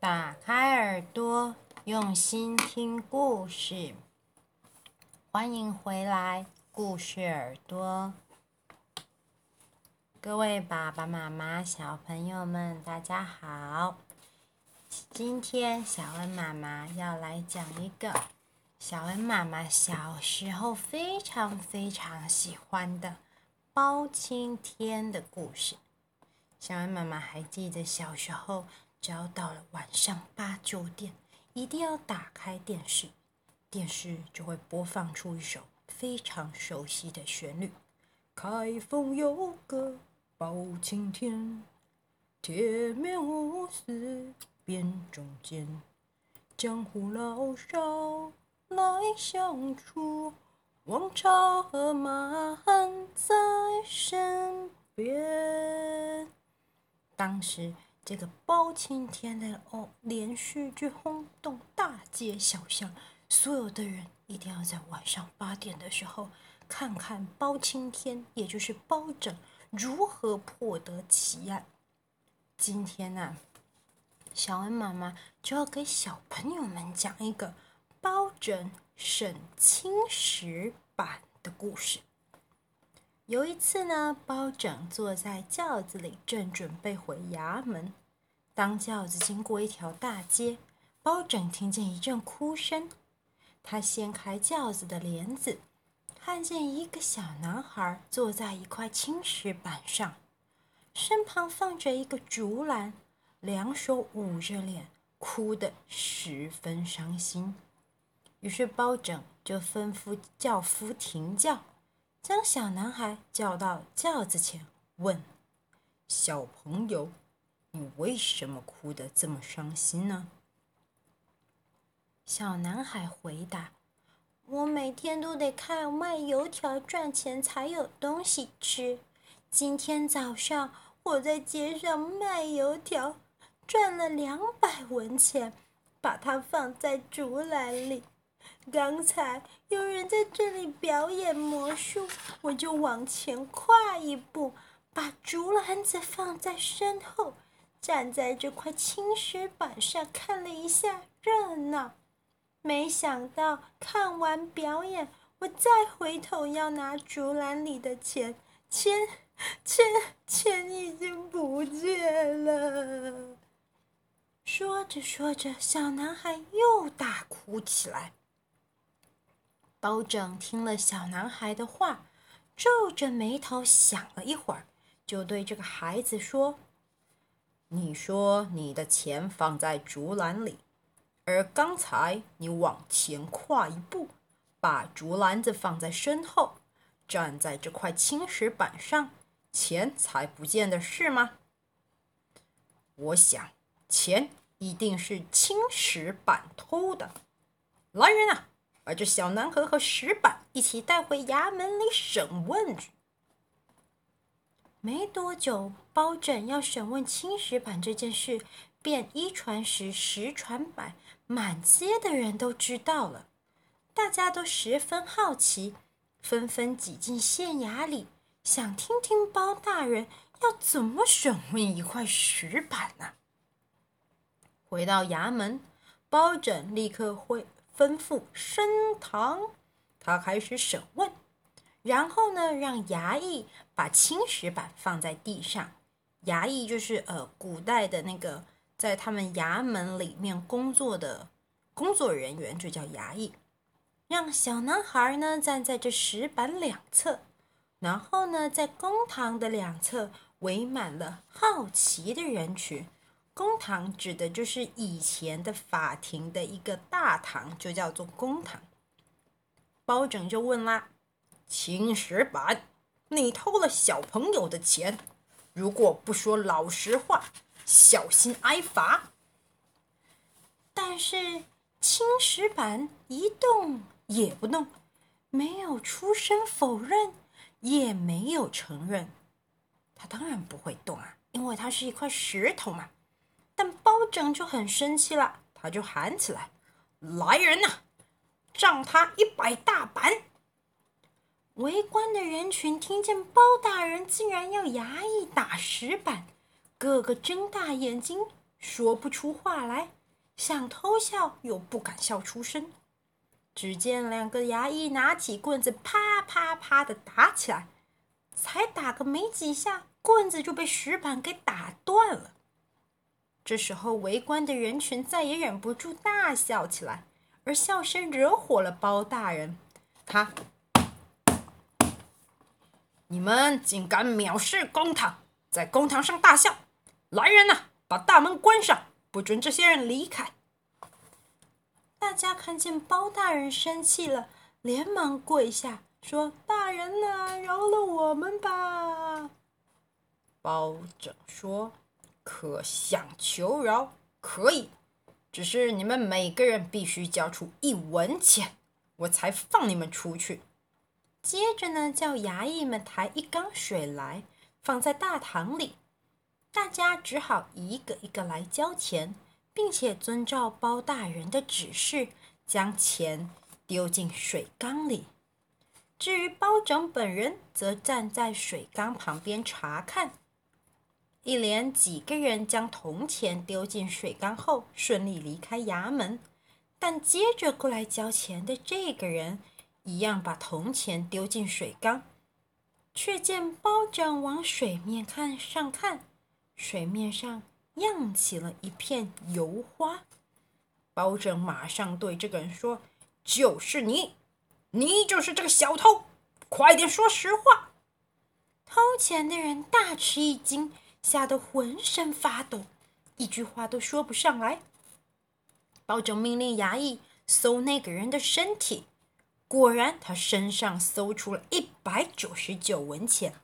打开耳朵，用心听故事。欢迎回来，故事耳朵。各位爸爸妈妈、小朋友们，大家好。今天小恩妈妈要来讲一个小恩妈妈小时候非常非常喜欢的包青天的故事。小恩妈妈还记得小时候。只要到了晚上八九点，一定要打开电视，电视就会播放出一首非常熟悉的旋律。开封有个包青天，铁面无私辨忠奸，江湖老少来相处，王朝和马汉在身边。当时。这个包青天的哦，连续剧轰动大街小巷，所有的人一定要在晚上八点的时候看看包青天，也就是包拯如何破得奇案。今天呢、小恩妈妈就要给小朋友们讲一个包拯审青石板的故事。有一次呢，包拯坐在轿子里，正准备回衙门。当轿子经过一条大街，包拯听见一阵哭声。他掀开轿子的帘子，看见一个小男孩坐在一块青石板上，身旁放着一个竹篮，两手捂着脸，哭得十分伤心。于是包拯就吩咐轿夫停轿。将小男孩叫到轿子前，问：“小朋友，你为什么哭得这么伤心呢？”小男孩回答：“我每天都得靠卖油条赚钱才有东西吃。今天早上我在街上卖油条，赚了两百文钱，把它放在竹篮里。”刚才有人在这里表演魔术，我就往前跨一步，把竹篮子放在身后，站在这块青石板上看了一下热闹。没想到看完表演，我再回头要拿竹篮里的钱，钱，钱，钱已经不见了。说着说着，小男孩又大哭起来。包拯听了小男孩的话，皱着眉头想了一会儿，就对这个孩子说：“你说你的钱放在竹篮里，而刚才你往前跨一步，把竹篮子放在身后，站在这块青石板上，钱才不见的是吗？我想，钱一定是青石板偷的。来人啊！”把这小男孩和石板一起带回衙门里审问。没多久，包拯要审问青石板这件事，便一传十，十传百，满街的人都知道了。大家都十分好奇，纷纷挤进县衙里，想听听包大人要怎么审问一块石板呢？回到衙门，包拯立刻会。吩咐升堂，他开始审问，然后呢，让衙役把青石板放在地上。衙役就是呃，古代的那个在他们衙门里面工作的工作人员，就叫衙役。让小男孩呢站在这石板两侧，然后呢，在公堂的两侧围满了好奇的人群。公堂指的就是以前的法庭的一个大堂，就叫做公堂。包拯就问啦：“青石板，你偷了小朋友的钱，如果不说老实话，小心挨罚。”但是青石板一动也不动，没有出声否认，也没有承认。他当然不会动啊，因为它是一块石头嘛。但包拯就很生气了，他就喊起来：“来人呐，杖他一百大板！”围观的人群听见包大人竟然要衙役打石板，个个睁大眼睛，说不出话来，想偷笑又不敢笑出声。只见两个衙役拿起棍子，啪啪啪的打起来，才打个没几下，棍子就被石板给打断了。这时候，围观的人群再也忍不住大笑起来，而笑声惹火了包大人。他，你们竟敢藐视公堂，在公堂上大笑！来人呐，把大门关上，不准这些人离开！大家看见包大人生气了，连忙跪下说：“大人呐，饶了我们吧！”包拯说。可想求饶，可以，只是你们每个人必须交出一文钱，我才放你们出去。接着呢，叫衙役们抬一缸水来，放在大堂里，大家只好一个一个来交钱，并且遵照包大人的指示，将钱丢进水缸里。至于包拯本人，则站在水缸旁边查看。一连几个人将铜钱丢进水缸后，顺利离开衙门。但接着过来交钱的这个人，一样把铜钱丢进水缸，却见包拯往水面看上看，水面上漾起了一片油花。包拯马上对这个人说：“就是你，你就是这个小偷，快点说实话！”偷钱的人大吃一惊。吓得浑身发抖，一句话都说不上来。包拯命令衙役搜那个人的身体，果然他身上搜出了一百九十九文钱，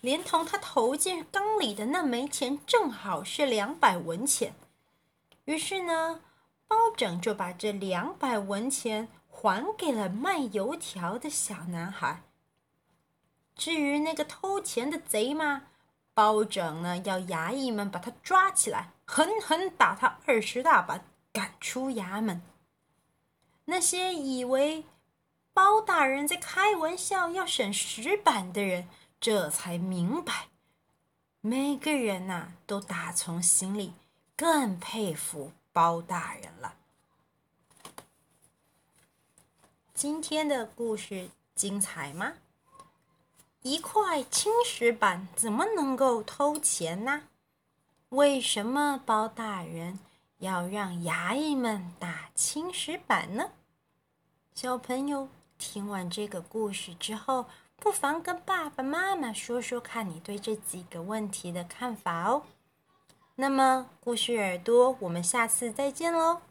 连同他投进缸里的那枚钱，正好是两百文钱。于是呢，包拯就把这两百文钱还给了卖油条的小男孩。至于那个偷钱的贼嘛。包拯呢，要衙役们把他抓起来，狠狠打他二十大板，赶出衙门。那些以为包大人在开玩笑要审石板的人，这才明白，每个人呐、都打从心里更佩服包大人了。今天的故事精彩吗？一块青石板怎么能够偷钱呢？为什么包大人要让衙役们打青石板呢？小朋友听完这个故事之后，不妨跟爸爸妈妈说说看你对这几个问题的看法哦。那么，故事耳朵，我们下次再见喽。